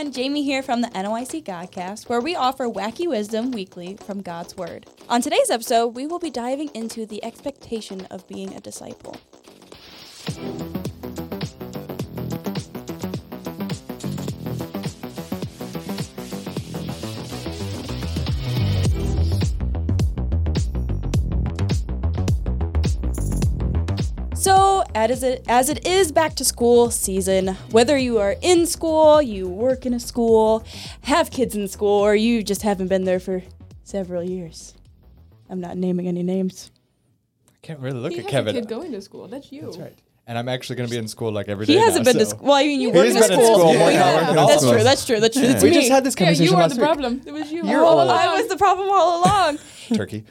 everyone. Jamie here from the NOIC Godcast, where we offer wacky wisdom weekly from God's Word. On today's episode, we will be diving into the expectation of being a disciple. As it, as it is back to school season, whether you are in school, you work in a school, have kids in school, or you just haven't been there for several years, I'm not naming any names. I can't really look He at has Kevin. a kid going to school. That's you. That's right. And I'm actually going to be in school like every day. He hasn't now, been to school. Well, I mean, you work in a school. school more Yeah, than I that's true. That's true. That's true. It's We me. just had this conversation. Yeah, you are last the week. problem. It was you. You're all old. along. I was the problem all along. Turkey.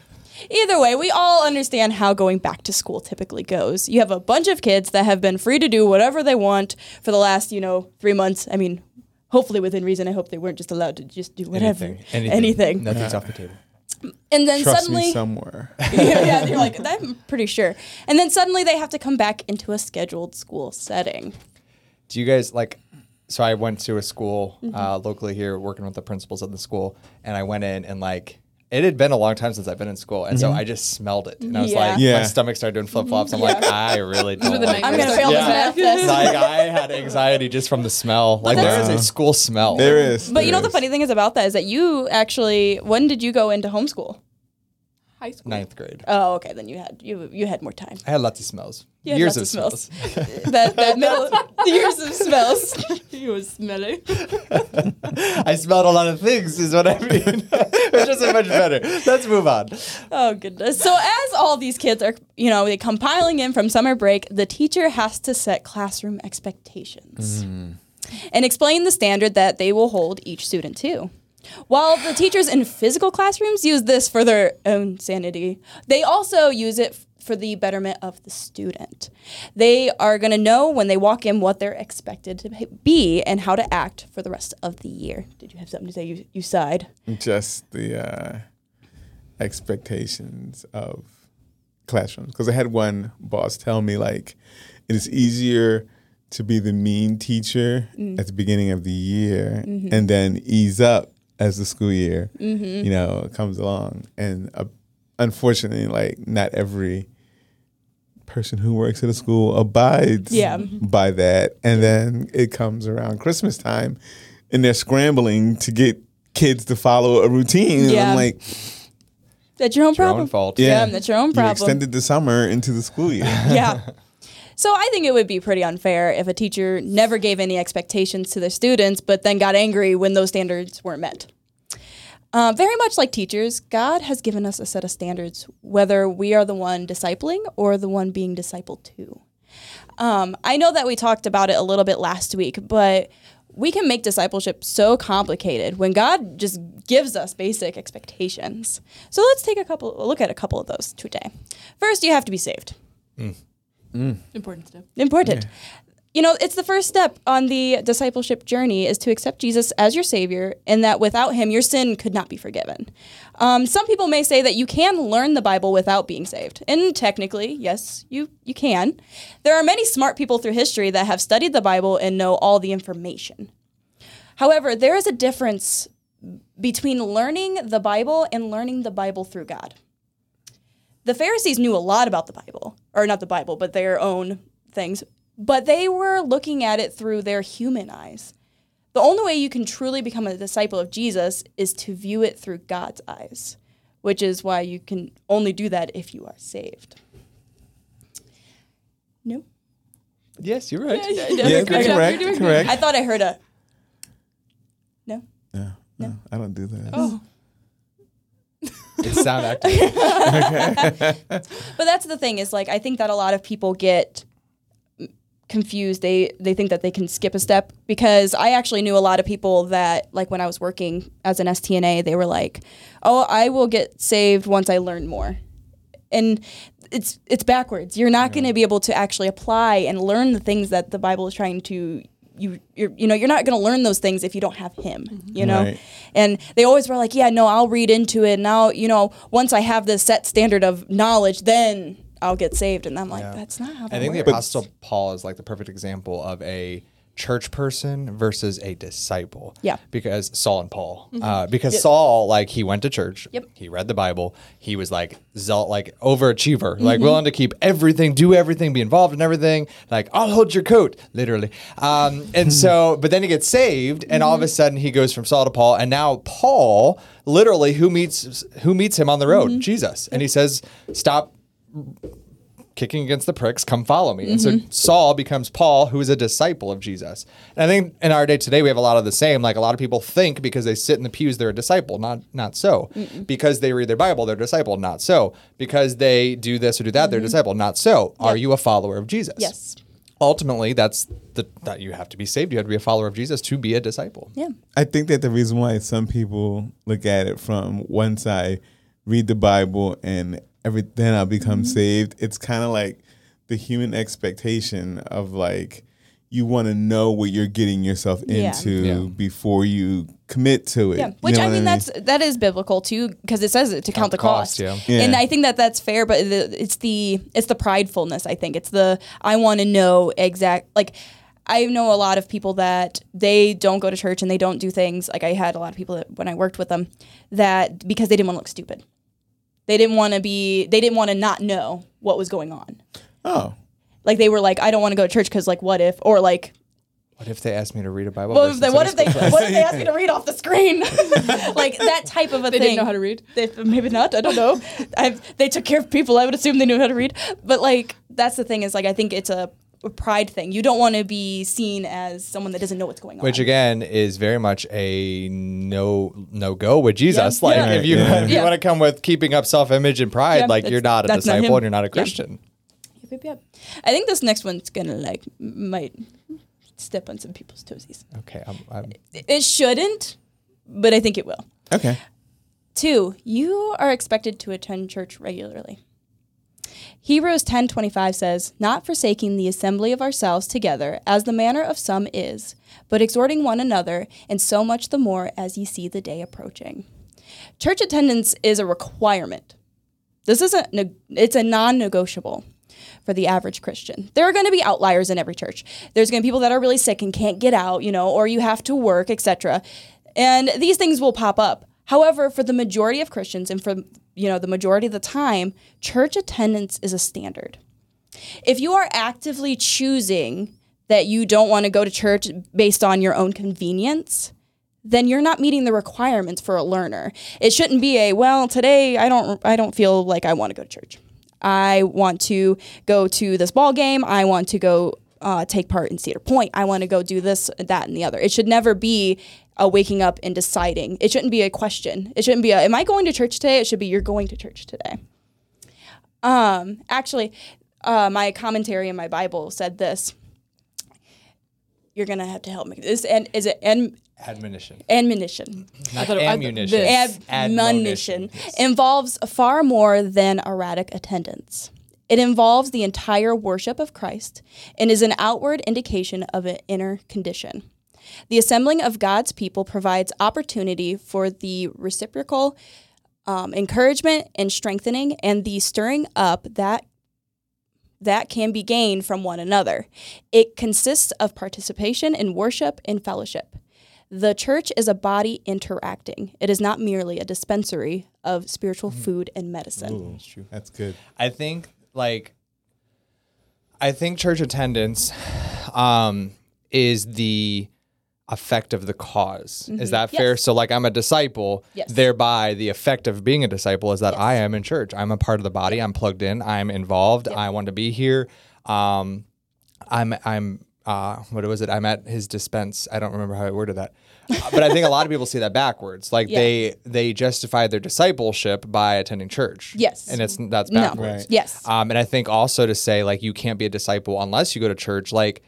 Either way, we all understand how going back to school typically goes. You have a bunch of kids that have been free to do whatever they want for the last, you know, three months. I mean, hopefully within reason. I hope they weren't just allowed to just do whatever, Anything. Anything. anything. Nothing's off the table. And then Trust suddenly, me somewhere. yeah, yeah, you're like, I'm pretty sure. And then suddenly they have to come back into a scheduled school setting. Do you guys like? So I went to a school Mm-hmm. uh, locally here, working with the principals of the school, and I went in and like. It had been a long time since I've been in school, and so I just smelled it, and I was Yeah. like, Mm-hmm. Yeah. my stomach started doing flip flops. I'm like, I really don't. were the like I'm nightmares. gonna this. fail this math test. like I had anxiety just from the smell. Like there is a school smell. There is. But you know there the funny thing is about that is that you actually when did you go into homeschool? High school. Ninth grade. Oh, okay, then you had you you had more time. I had lots of smells. You had Years lots of of smells. that that middle years of smells. He was smelly. I smelled a lot of things, is what I mean. Which isn't much better. Let's move on. Oh goodness. So as all these kids are, you know, they come piling in from summer break, the teacher has to set classroom expectations mm. and explain the standard that they will hold each student to. While the teachers in physical classrooms use this for their own sanity, they also use it for the betterment of the student. They are going to know when they walk in what they're expected to be and how to act for the rest of the year. Did you have something to say? You, you sighed. just the uh, expectations of classrooms. Because I had one boss tell me like it is easier to be the mean teacher Mm. at the beginning of the year Mm-hmm. and then ease up as the school year you know comes along. And uh, unfortunately, like not every person who works at a school abides Yeah. by that. And then it comes around Christmas time and they're scrambling to get kids to follow a routine. And Yeah. I'm like, That's your own Your problem. own fault. Yeah, that's your own You problem. extended the summer into the school year. yeah. So I think it would be pretty unfair if a teacher never gave any expectations to their students, but then got angry when those standards weren't met. Uh, very much like teachers, God has given us a set of standards, whether we are the one discipling or the one being discipled to. Um, I know that we talked about it a little bit last week, but we can make discipleship so complicated when God just gives us basic expectations. So let's take a couple a look at a couple of those today. First, you have to be saved. Important step. Important. You know, it's the first step on the discipleship journey is to accept Jesus as your Savior, and that without Him, your sin could not be forgiven. Um, some people may say that you can learn the Bible without being saved, and technically, yes, you you can. There are many smart people through history that have studied the Bible and know all the information. However, there is a difference between learning the Bible and learning the Bible through God. The Pharisees knew a lot about the Bible, or not the Bible, but their own things, but they were looking at it through their human eyes. The only way you can truly become a disciple of Jesus is to view it through God's eyes, which is why you can only do that if you are saved. No? Yes, you're right. yeah, Good job, correct, you're correct. I thought I heard a. No? No, no, I don't do that. Oh, It's sound acting. But that's the thing is like I think that a lot of people get confused. They they think that they can skip a step because I actually knew a lot of people that like when I was working as an STNA, they were like, "Oh, I will get saved once I learn more." And it's it's backwards. You're not going to be able to actually apply and learn the things that the Bible is trying to you you're, you know you're not going to learn those things if you don't have him mm-hmm. you know Right. and they always were like yeah no i'll read into it now you know once i have this set standard of knowledge then i'll get saved and i'm like Yeah. that's not how that I think the works. Apostle Paul is like the perfect example of a church person versus a disciple. Yeah. Because Saul and Paul. Uh, because Saul, like, he went to church. Yep. He read the Bible. He was like zealot, like overachiever, like willing to keep everything, do everything, be involved in everything. Like, I'll hold your coat, literally. Um, and so, but then he gets saved, and all of a sudden he goes from Saul to Paul, and now Paul, literally, who meets who meets him on the road, Jesus, and he says, "Stop." Kicking against the pricks, come follow me. And so mm-hmm. Saul becomes Paul, who is a disciple of Jesus. And I think in our day today, we have a lot of the same. Like a lot of people think because they sit in the pews, they're a disciple. Not not so. Because they read their Bible, they're a disciple. Not so. Because they do this or do that, they're a mm-hmm. disciple. Not so. Are you a follower of Jesus? Yes. Ultimately, that's the that you have to be saved. You have to be a follower of Jesus to be a disciple. Yeah. I think that the reason why some people look at it from one side, read the Bible, and every then I'll become Mm-hmm. saved. It's kind of like the human expectation of like you want to know what you're getting yourself into Yeah. before you commit to it. Yeah, You which know I what mean, that's that is biblical too, because it says it to count the cost. cost, yeah. and I think that that's fair. But it's the it's the pridefulness. I think it's the I want to know exact like. I know a lot of people that they don't go to church and they don't do things. Like I had a lot of people that when I worked with them that because they didn't want to look stupid. They didn't want to be. They didn't want to not know what was going on. oh, Like they were like, I don't want to go to church because like what if or like What if they asked me to read a Bible? well, verse if they, what if they what if they asked me to read off the screen like that type of a They thing. They didn't know how to read. They, maybe not. I don't know. I've, they took care of people. I would assume they knew how to read. But like that's the thing is like I think it's a, a pride thing. You don't want to be seen as someone that doesn't know what's going on. Which again is very much a no no go with Jesus. Yeah. Like Yeah. if you Yeah. if you Yeah. want to come with keeping up self image and pride, Yeah, like that's- you're not a that's not disciple and you're not a Yeah. Christian. Yep, yep, yep. I think this next one's gonna like might step on some people's toesies. Okay, I'm, I'm It shouldn't, but I think it will. okay. Two, you are expected to attend church regularly. Hebrews 10:25 says, "Not forsaking the assembly of ourselves together, as the manner of some is, but exhorting one another, and so much the more as ye see the day approaching." Church attendance is a requirement. This isn't it's a non-negotiable for the average Christian. There are going to be outliers in every church. There's going to be people that are really sick and can't get out, you know, or you have to work, etc. And these things will pop up. However, for the majority of Christians and for you know the majority of the time, church attendance is a standard. If you are actively choosing that you don't want to go to church based on your own convenience, then you're not meeting the requirements for a learner. It shouldn't be a well, today I don't I don't feel like I want to go to church. I want to go to this ball game. I want to go uh, take part in Cedar Point. I want to go do this, that, and the other. It should never be a waking up and deciding. It shouldn't be a question. It shouldn't be a, am I going to church today? It should be, you're going to church today. Um, actually, uh, my commentary in my Bible said this. You're gonna have to help me. This and is it and admonition. admonition? Not I thought ammunition. this. Admonition Yes. involves far more than erratic attendance. It involves the entire worship of Christ and is an outward indication of an inner condition. The assembling of God's people provides opportunity for the reciprocal um, encouragement and strengthening and the stirring up that that can be gained from one another. It consists of participation in worship and fellowship. The church is a body interacting. It is not merely a dispensary of spiritual food and medicine. That's true. That's good. I think like I think church attendance um is the effect of the because Is that fair? Mm-hmm. So like I'm a disciple, Yes. thereby the effect of being a disciple is that I am in church. I'm a part of the body. I'm plugged in. I'm involved. I want to be here. Um I'm I'm uh what was it? I'm at his dispense. I don't remember how I worded that. Uh, but I think a lot of people see that backwards. Like Yeah. they they justify their discipleship by attending church. Yes. And it's that's No. backwards. Right. Yes. Um, and I think also to say like you can't be a disciple unless you go to church, like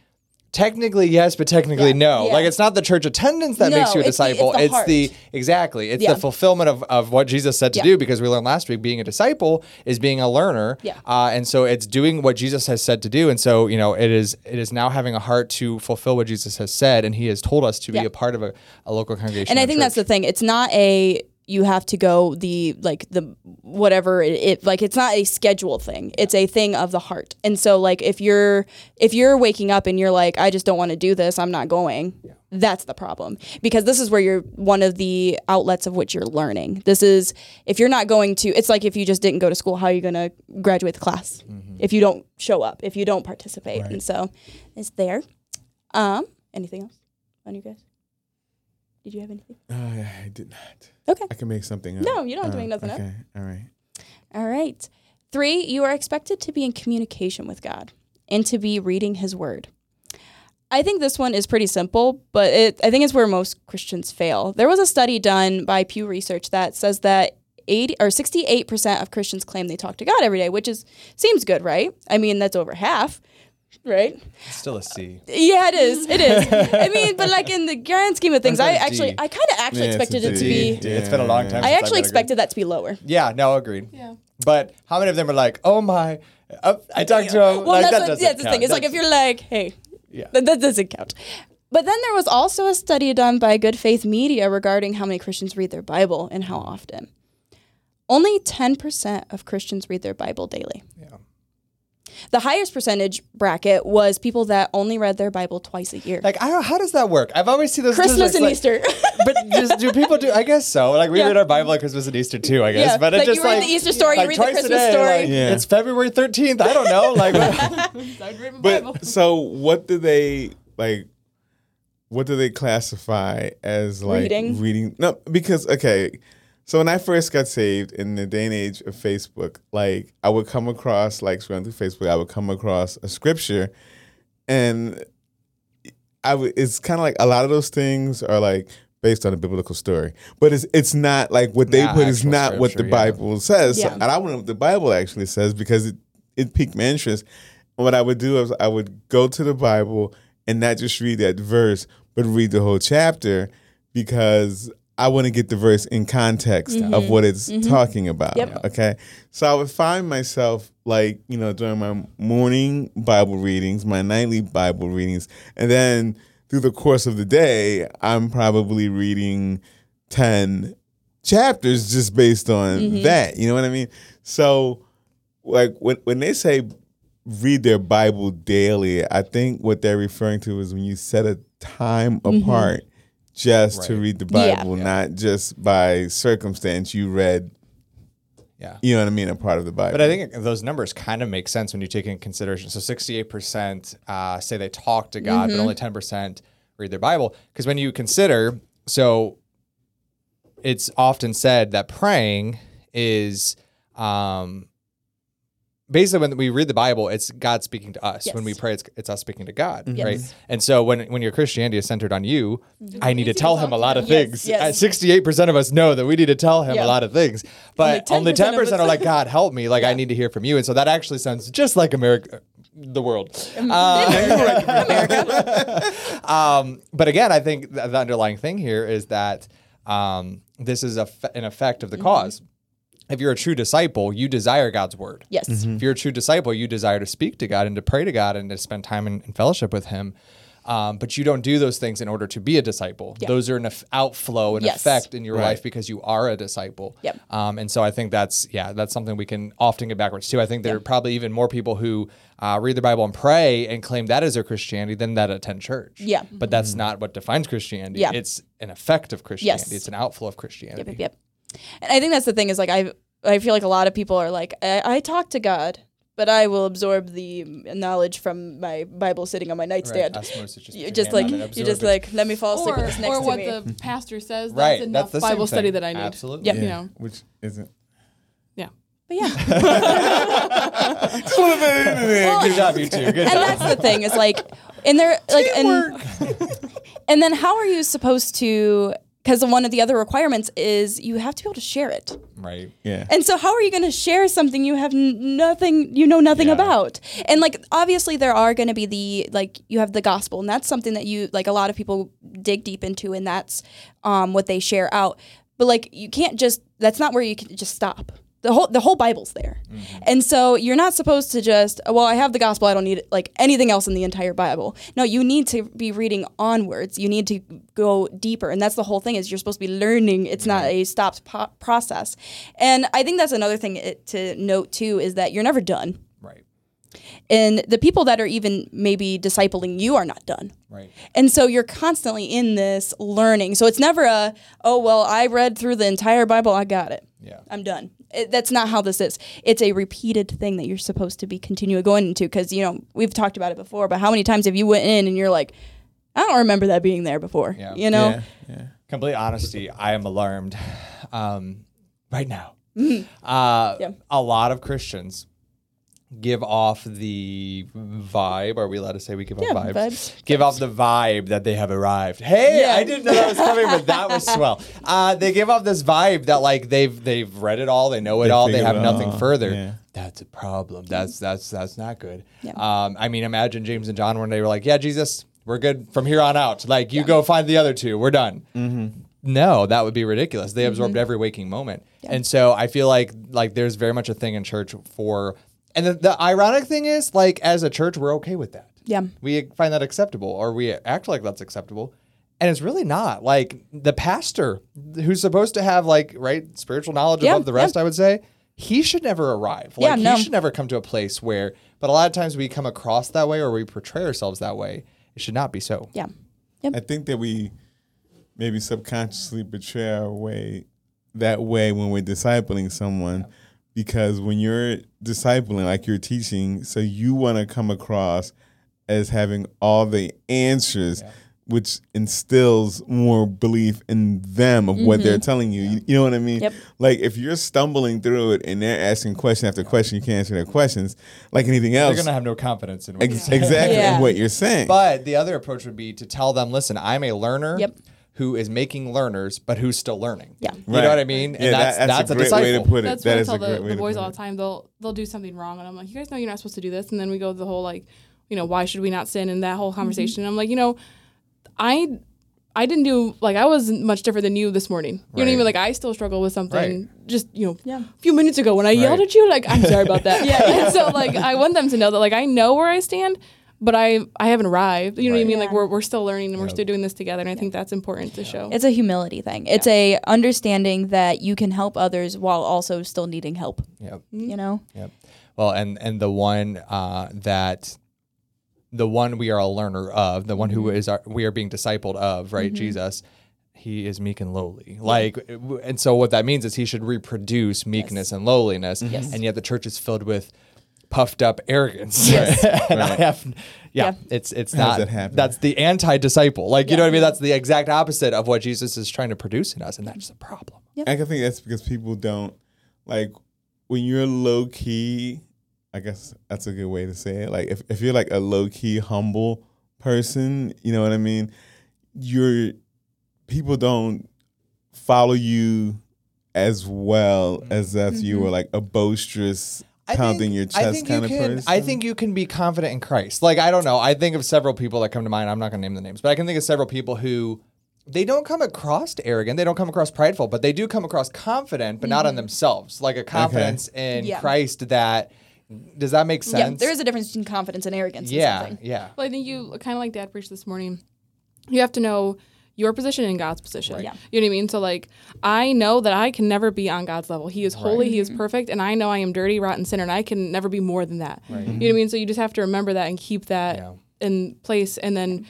technically yes, but technically Yeah. no. Yeah. Like it's not the church attendance that No, makes you a the- it's disciple. the It's the, exactly. It's Yeah. the fulfillment of, of what Jesus said to do because we learned last week being a disciple is being a learner. Yeah. Uh, and so it's doing what Jesus has said to do. And so, you know, it is it is now having a heart to fulfill what Jesus has said and he has told us to be a part of a, a local congregation. and I think that's the thing. It's not a you have to go the like the whatever it, it like it's not a schedule thing. It's a thing of the heart. And so like if you're if you're waking up and you're like i just don't want to do this. I'm not going that's the problem. Because this is where you're one of the outlets of which you're learning. This is if you're not going to it's like if you just didn't go to school how are you going to graduate the class? If you don't show up if you don't participate. And so it's there. Um anything else on you guys did you have anything Uh, I did not. okay I can make something up. No, you don't have to make nothing up. okay. All right. All right. Three, you are expected to be in communication with God and to be reading His Word. I think this one is pretty simple, but it, I think it's where most Christians fail. There was a study done by Pew Research that says that 80 or 68% of Christians claim they talk to God every day, which is seems good, right? I mean, that's over half, right? It's still a C. Yeah, it is. It is. I mean, but like in the grand scheme of things, I actually, I kind of actually Yeah, it's a expected it to D. be. Yeah. It's been a long time. I since I've actually got a grade. expected that to be lower. Yeah, no, agreed. Yeah. But how many of them are like, oh my, uh, I talked to him. Well, like, that's that what, doesn't yeah, that's the count. thing. It's like if That's- you're like, hey, Yeah. that, that doesn't count. But then there was also a study done by Good Faith Media regarding how many Christians read their Bible and how often. Only 10% of Christians read their Bible daily. Yeah. The highest percentage bracket was people that only read their Bible twice a year. Like, I don't, how does that work? I've always seen those Christmas statistics, and like- Easter. but just, do people do? I guess so. Like we Yeah. read our Bible at Christmas and Easter too. I guess. Yeah, But it's like, you just read like the Easter story, you like read the twice a Christmas day, story. like, Yeah. It's February thirteenth. I don't know. Like, I'd read my Bible. But so what do they like? What do they classify as like Reading? Reading? No, because okay. So when I first got saved in the day and age of Facebook, like I would come across like scrolling through Facebook, I would come across a scripture, and I would. It's kind of like a lot of those things are like based on a biblical story, but it's it's not like what they Not put is not what the yeah. Bible says. So- and I want to know what the Bible actually says because it it piqued my interest. What I would do is I would go to the Bible and not just read that verse, but read the whole chapter because I want to get the verse in context of mm-hmm. what it's mm-hmm. talking about. Yep. Okay. So I would find myself like, you know, during my morning Bible readings, my nightly Bible readings, and then through the course of the day, I'm probably reading 10 chapters just based on mm-hmm. that. You know what I mean? So like when when they say read their Bible daily, I think what they're referring to is when you set a time apart just to read the Yeah. Bible, not just by circumstance you read, yeah. you know what I mean, a part of the Bible. But I think those numbers kind of make sense when you take in consideration. So 68% uh, say they talk to God, Mm-hmm. but only 10% read their Bible. Because when you consider, so it's often said that praying is um, basically when we read the Bible, it's God speaking to us. When we pray, it's, it's us speaking to God, Yes. right? And so when when your Christianity is centered on you, I need to tell him a lot of. Yes, things. Sixty-eight percent of us know that we need to tell him Yeah. a lot of things, but Only only 10% ten percent are like, God help me, like I need to hear from you. And so that actually sounds just like America, the world. Uh, um, but again, I think the underlying thing here is that um, this is a f- an effect of the cause. If you're a true disciple, you desire God's word. yes. If you're a true disciple, you desire to speak to God and to pray to God and to spend time in, in fellowship with Him. Um, but you don't do those things in order to be a disciple. Those are an eff- outflow and Yes. effect in your Right. life because you are a disciple. Yep. Um, and so I think that's yeah, that's something we can often get backwards too. I think there are probably even more people who uh, read the Bible and pray and claim that is their Christianity than that attend church. Yeah. But that's not what defines Christianity. Yeah. It's an effect of Christianity. Yes. It's an outflow of Christianity. Yep, yep, yep. And I think that's the thing is like I I feel like a lot of people are like I, I talk to God, but I will absorb the knowledge from my Bible sitting on my Right. nightstand. Osmosis, just You just like hand on you just it. like let me fall asleep Or, with this next or to what me. the pastor says. That's Right, enough that's the Bible study that I need. Absolutely. Yep. You know. which isn't. Yeah. but yeah. Good job, you two. Good and job. that's the thing is like and they're like and, and then how are you supposed to because one of the other requirements is you have to be able to share it Right. Yeah. and so how are you going to share something you have nothing you know nothing Yeah. about and like obviously there are going to be the like you have the gospel and that's something that you like a lot of people dig deep into and that's um, what they share out but like you can't just that's not where you can just stop the whole the whole Bible's there, mm-hmm. and so you're not supposed to just well I have the gospel I don't need like anything else in the entire Bible. No, you need to be reading onwards. You need to go deeper, and that's the whole thing is you're supposed to be learning. It's not a stopped po- process, and I think that's another thing it, to note too is that you're never done. And the people that are even maybe discipling you are not done. Right. And so you're constantly in this learning. So it's never a, oh, well, I read through the entire Bible, I got it. Yeah. I'm done. It, that's not how this is. It's a repeated thing that you're supposed to be continuing going into because, you know, we've talked about it before, but how many times have you went in and you're like, I don't remember that being there before. Yeah. You know? Yeah, yeah. Complete honesty, I am alarmed um, right now. Uh, Yeah. A lot of Christians give off the vibe. Are we allowed to say we give Yeah, off vibes? vibes. Give off the vibe that they have arrived. Hey, Yeah. I didn't know that was coming, but that was swell. Uh, they give off this vibe that like they've they've read it all, they know it They all, they have it nothing all, further. yeah. That's a problem. That's that's that's not good. Yeah. Um, I mean, imagine James and John when they were like, "Yeah, Jesus, we're good from here on out. Like, you go find the other two. We're done." No, that would be ridiculous. They absorbed every waking moment, and so I feel like like there's very much a thing in church for. And the, the ironic thing is, like, as a church, we're okay with that. Yeah. We find that acceptable, or we act like that's acceptable. And it's really not. Like the pastor who's supposed to have like right spiritual knowledge Yeah, above the rest, I would say, he should never arrive. Like Yeah, he should never come to a place where but a lot of times we come across that way or we portray ourselves that way. It should not be so. Yeah. I think that we maybe subconsciously betray our way that way when we're discipling someone because when you're discipling, like you're teaching, so you want to come across as having all the answers. Which instills more belief in them of what they're mm-hmm. telling you. you. You know what I mean? Yep. Like if you're stumbling through it and they're asking question after question, you can't answer their questions. Like anything else, They're gonna have no confidence in what you ex- exactly Yeah. what you're saying. But the other approach would be to tell them, listen, I'm a learner Yep. Who is making learners, but who's still learning. Yeah. You know what I mean? Yeah, that- that's, a great way to put it. That's that what I tell a great the, way the boys all the time. They'll they'll do something wrong, and I'm like, you guys know you're not supposed to do this. And then we go the whole like, you know, why should we not sin? And that whole mm-hmm. conversation. And I'm like, you know, I I didn't do like I wasn't much different than you this morning. You know what I mean? Like I still struggle with something Right. just you know Yeah. a few minutes ago when I yelled at you. Like I'm sorry about that. yeah. And so like I want them to know that like I know where I stand. But I, I haven't arrived. You know what I Right. mean? Like we're, we're still learning and we're still doing this together. And I think that's important to show. It's a humility thing. It's a understanding that you can help others while also still needing help. Yep. You know? Yep. Well, and and the one uh, that the one we are a learner of, the one who Mm-hmm. our, we are being discipled of, right? Jesus. He is meek and lowly. Like, and so what that means is he should reproduce meekness and lowliness. Yes. And yet the church is filled with puffed up arrogance. Yes. and I have, yeah, Yeah. it's it's not. that? That's the anti-disciple. Like, you know what I mean? That's the exact opposite of what Jesus is trying to produce in us, and that's a problem. I can think that's because people don't like when you're low key. I guess that's a good way to say it. Like if, if you're like a low key humble person, you know what I mean. You're people don't follow you as well as if you mm-hmm. were like a boisterous, pounding your chest kind of can, person. I think you can be confident in Christ. Like I don't know. I think of several people that come to mind. I'm not going to name the names, but I can think of several people who they don't come across arrogant. They don't come across prideful, but they do come across confident, but not on mm-hmm. themselves. Like a confidence in Yeah. Christ that. Does that make sense? Yeah. There is a difference between confidence and arrogance. in Yeah, something. yeah. Well, I think you kind of like Dad preached this morning. You have to know your position and God's position. Yeah. You know what I mean? So like, I know that I can never be on God's level. He is holy. He is mm-hmm. perfect, and I know I am dirty, rotten sinner, and I can never be more than that. You know what I mean? So you just have to remember that and keep that Yeah. in place, and then.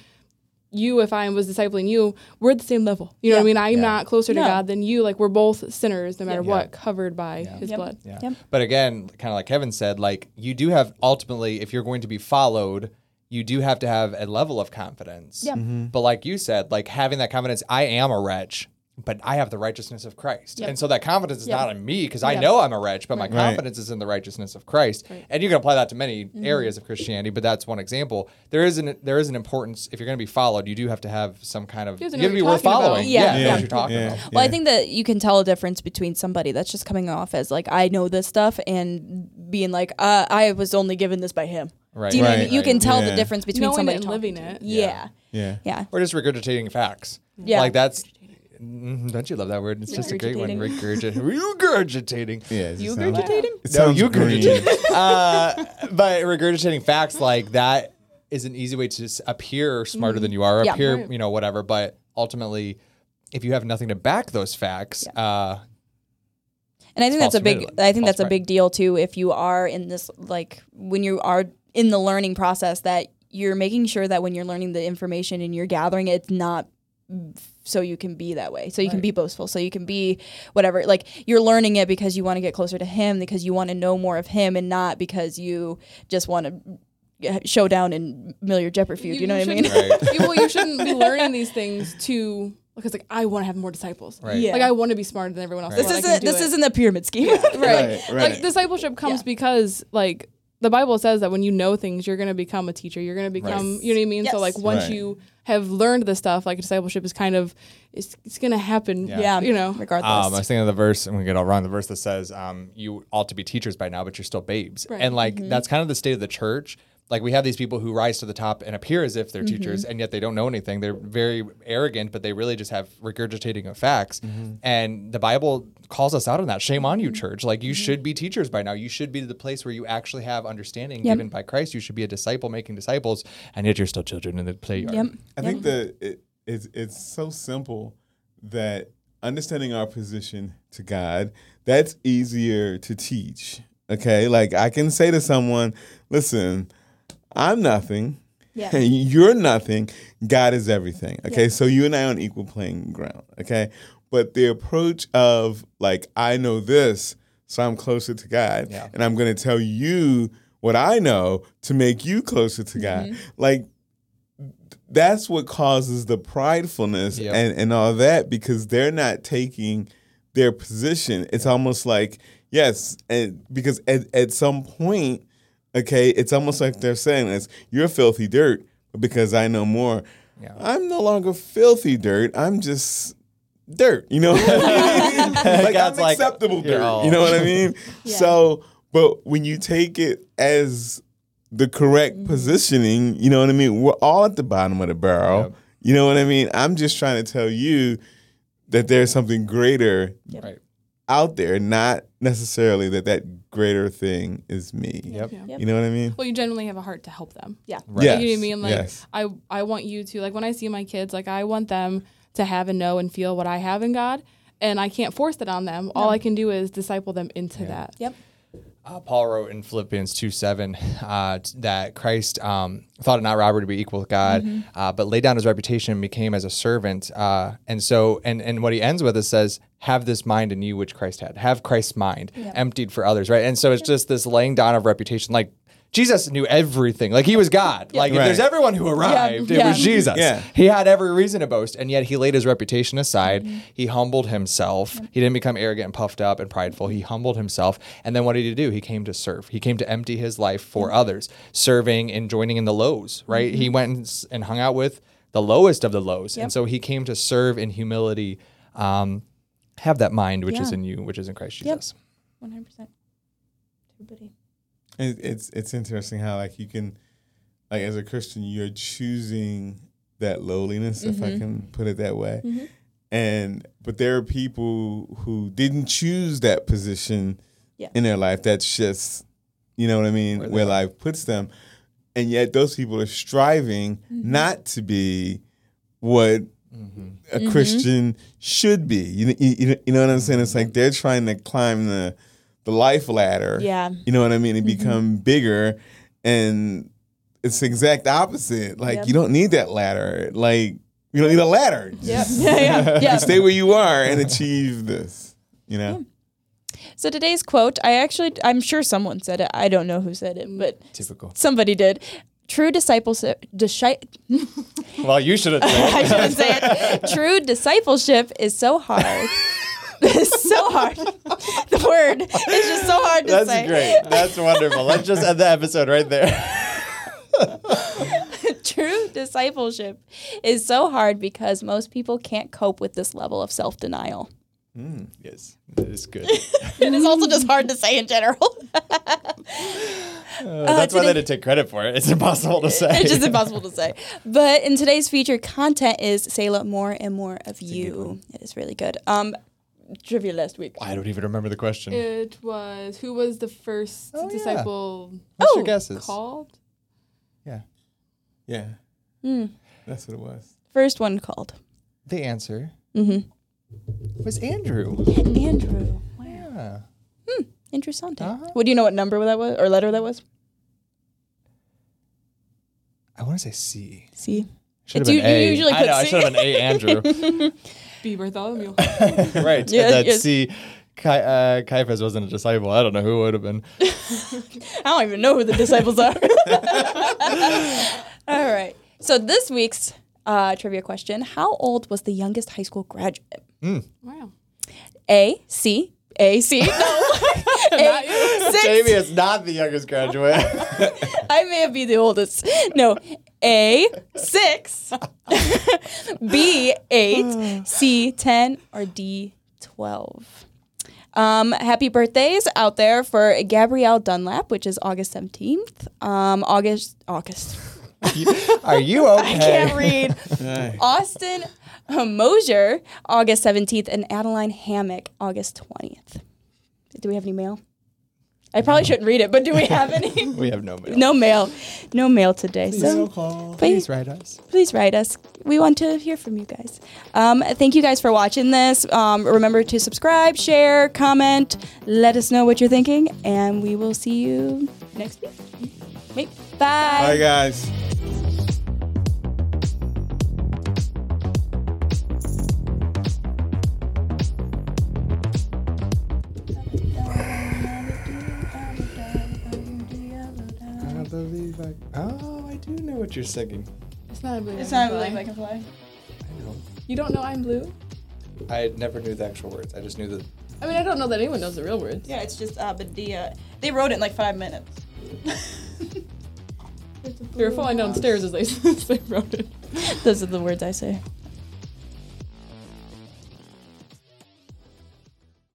You, if I was discipling you, we're at the same level. You know what I mean? I'm Yeah. not closer to No. God than you. Like we're both sinners, no matter Yeah. what, covered by His Yep. blood. Yeah. Yep. But again, kind of like Kevin said, like you do have ultimately, if you're going to be followed, you do have to have a level of confidence. Yeah. But like you said, like having that confidence, I am a wretch, but I have the righteousness of Christ. Yep. And so that confidence is Yep. not in me because I know I'm a wretch, but my Right. confidence is in the righteousness of Christ. And you can apply that to many Mm-hmm. areas of Christianity, but that's one example. There is an there is an importance if you're going to be followed, you do have to have some kind of You you have to have know to what be you're worth talking about. following. Yeah. Yeah, know Yeah. what you're talking Yeah. about. Well, I think that you can tell a difference between somebody that's just coming off as like I know this stuff and being like uh, I was only given this by him. Right. Do you know I mean? You can tell Yeah. the difference between Knowing somebody it and talking living it. you. Yeah. yeah. Yeah. or just regurgitating facts. Yeah. Like that's Mhm, Don't you love that word? It's just a great one. Regurgitating. Regurgitating. Regurgitating. Yeah, You sounds- regurgitating? It No, you green. regurgitate. uh, but regurgitating facts like that is an easy way to appear smarter than you are, Yeah. appear, Right. you know, whatever. But ultimately, if you have nothing to back those facts, uh, And I think that's a big. I think that's a big deal too. If you are in this, like when you are in the learning process, that you're making sure that when you're learning the information and you're gathering, it, it's not so you can be that way. So you can be boastful. So you can be whatever. Like you're learning it because you want to get closer to Him, because you want to know more of Him, and not because you just want to show down in Milliard Jepper feud. You, know what I mean? shouldn't- you, well, you shouldn't be learning these things to because like I want to have more disciples. Right. Yeah. Like I want to be smarter than everyone else. This so that I isn't. can do This it. isn't the pyramid scheme. right. Right, right. Like discipleship comes Yeah. because like the Bible says that when you know things, you're going to become a teacher. You're going to become, you know what I mean? So like once Right. you have learned the stuff, like discipleship is kind of it's, it's going to happen. yeah. You know. regardless. Um, I was thinking of the verse, and we get all wrong. The verse that says, um, "You ought to be teachers by now, but you're still babes." Right. And like that's kind of the state of the church. Like we have these people who rise to the top and appear as if they're mm-hmm. teachers, and yet they don't know anything. They're very arrogant, but they really just have regurgitating of facts. Mm-hmm. And the Bible calls us out on that. Shame on you, mm-hmm. church! Like you should be teachers by now. You should be the place where you actually have understanding Yep. given by Christ. You should be a disciple making disciples, and yet you're still children in the play yard. Yep. I think that it, it's it's so simple that understanding our position to God that's easier to teach. Okay, like I can say to someone, "Listen, I'm nothing. Yeah. You're nothing. God is everything." Okay, so you and I on equal playing ground. Okay, but the approach of like I know this, so I'm closer to God, Yeah. and I'm going to tell you what I know to make you closer to God. Mm-hmm. Like that's what causes the pridefulness Yep. and, and all that because they're not taking their position. It's almost like, yes, and because at, at some point, okay, it's almost like they're saying this, you're filthy dirt, because I know more, Yeah. I'm no longer filthy dirt. I'm just dirt. You know what I mean? like God's I'm acceptable you're dirt. all- You know what I mean? Yeah. So, but when you take it as the correct Mm-hmm. positioning, you know what I mean? We're all at the bottom of the barrel. Yep. You know what I mean? I'm just trying to tell you that there's something greater Right. out there, not necessarily that that greater thing is me. Yep. Yeah. You know what I mean? Well, you generally have a heart to help them. yeah. Right. Yes. You know what I mean? Like yes. I I want you to like when I see my kids, like I want them to have and know and feel what I have in God. And I can't force that on them. All I can do is disciple them into that. Yep. Uh, Paul wrote in Philippians 2 7 uh, that Christ um, thought it not robbery to be equal with God, uh, but laid down his reputation and became as a servant. Uh, and so, and, and what he ends with is says, have this mind in you which Christ had. Have Christ's mind emptied for others, right? And so it's just this laying down of reputation. Like Jesus knew everything. Like he was God. Like if there's everyone who arrived, it Yeah. was Jesus. Yeah. He had every reason to boast, and yet he laid his reputation aside. Mm-hmm. He humbled himself. He didn't become arrogant and puffed up and prideful. He humbled himself. And then what did he do? He came to serve. He came to empty his life for Mm-hmm. others, serving and joining in the lows, right? He went and, hung out with the lowest of the lows. And so he came to serve in humility. Um, have that mind which is in you, which is in Christ Yep. Jesus. One hundred percent. Everybody. It, it's it's interesting how like you can like as a Christian you're choosing that lowliness if Mm-hmm. I can put it that way. And but there are people who didn't choose that position Yeah. in their life. That's just you know what I mean, Where where, life puts them. And yet those people are striving Mm-hmm. not to be what Mm-hmm. a Mm-hmm. Christian should be. You, you, you know what I'm saying? It's like they're trying to climb the the life ladder. Yeah. You know what I mean? And Mm-hmm. become bigger. And it's the exact opposite. Like Yep. you don't need that ladder. Like you don't need a ladder. Yep. yeah. Yeah. Yeah. Stay where you are and achieve this. You know? So today's quote, I actually, I'm sure someone said it. I don't know who said it, but Typical. somebody did. True discipleship. Disci- Well, you should have. I shouldn't say it. True discipleship is so hard. it's so hard. The word is just so hard to say. That's say. great. That's wonderful. Let's just end the episode right there. True discipleship is so hard because most people can't cope with this level of self denial. Yes, that is good. And it is also just hard to say in general. Uh, that's why today- they didn't take credit for it. It's impossible to say. it's just impossible to say. But in today's featured content is Selah, more and more of you. It is really good. Um, trivia last week. I don't even remember the question. It was who was the first Oh, yeah. disciple What's Oh, your guesses? called? Yeah. Yeah. Hmm. That's what it was. First one called. The answer Mm-hmm. was Andrew. Andrew. Wow. Yeah. Interessante. Uh-huh. What do you know what number that was or letter that was? I want to say C. C. Should have u- been A. you usually I put know. I C. should have been A. Andrew. B. Bartholomew. right. Yeah, that yes. C. Cai- uh, Caiaphas wasn't a disciple. I don't know who would have been. I don't even know who the disciples are. All right. So this week's uh, trivia question: How old was the youngest high school graduate? wow. A, C, A, C. No. A, six. Jamie is not the youngest graduate. I may be the oldest. No. A, six. B, eight. C, 10. Or D, 12. Um, happy birthdays out there for Gabbrielle Dunlap, which is August 17th. Um, August, August. Are you okay? I can't read. Right. Austin Mosier, August 17th, and Adaline Hammock, August 20th. Do we have any mail? I probably shouldn't read it, but do we have any? We have no mail. no mail. No mail today. So call. please, Please write us. please write us. We want to hear from you guys. Um, thank you guys for watching this. Um, remember to subscribe, share, comment, let us know what you're thinking, and we will see you next week. Bye. Bye, guys. You're singing. It's not a blue. It's not a like I can fly. I know. You don't know I'm blue? I never knew the actual words. I just knew the. I mean, I don't know that anyone knows the real words. Yeah, it's just uh, Badia. They wrote it in like five minutes. They were falling downstairs as they, as they wrote it. Those are the words I say.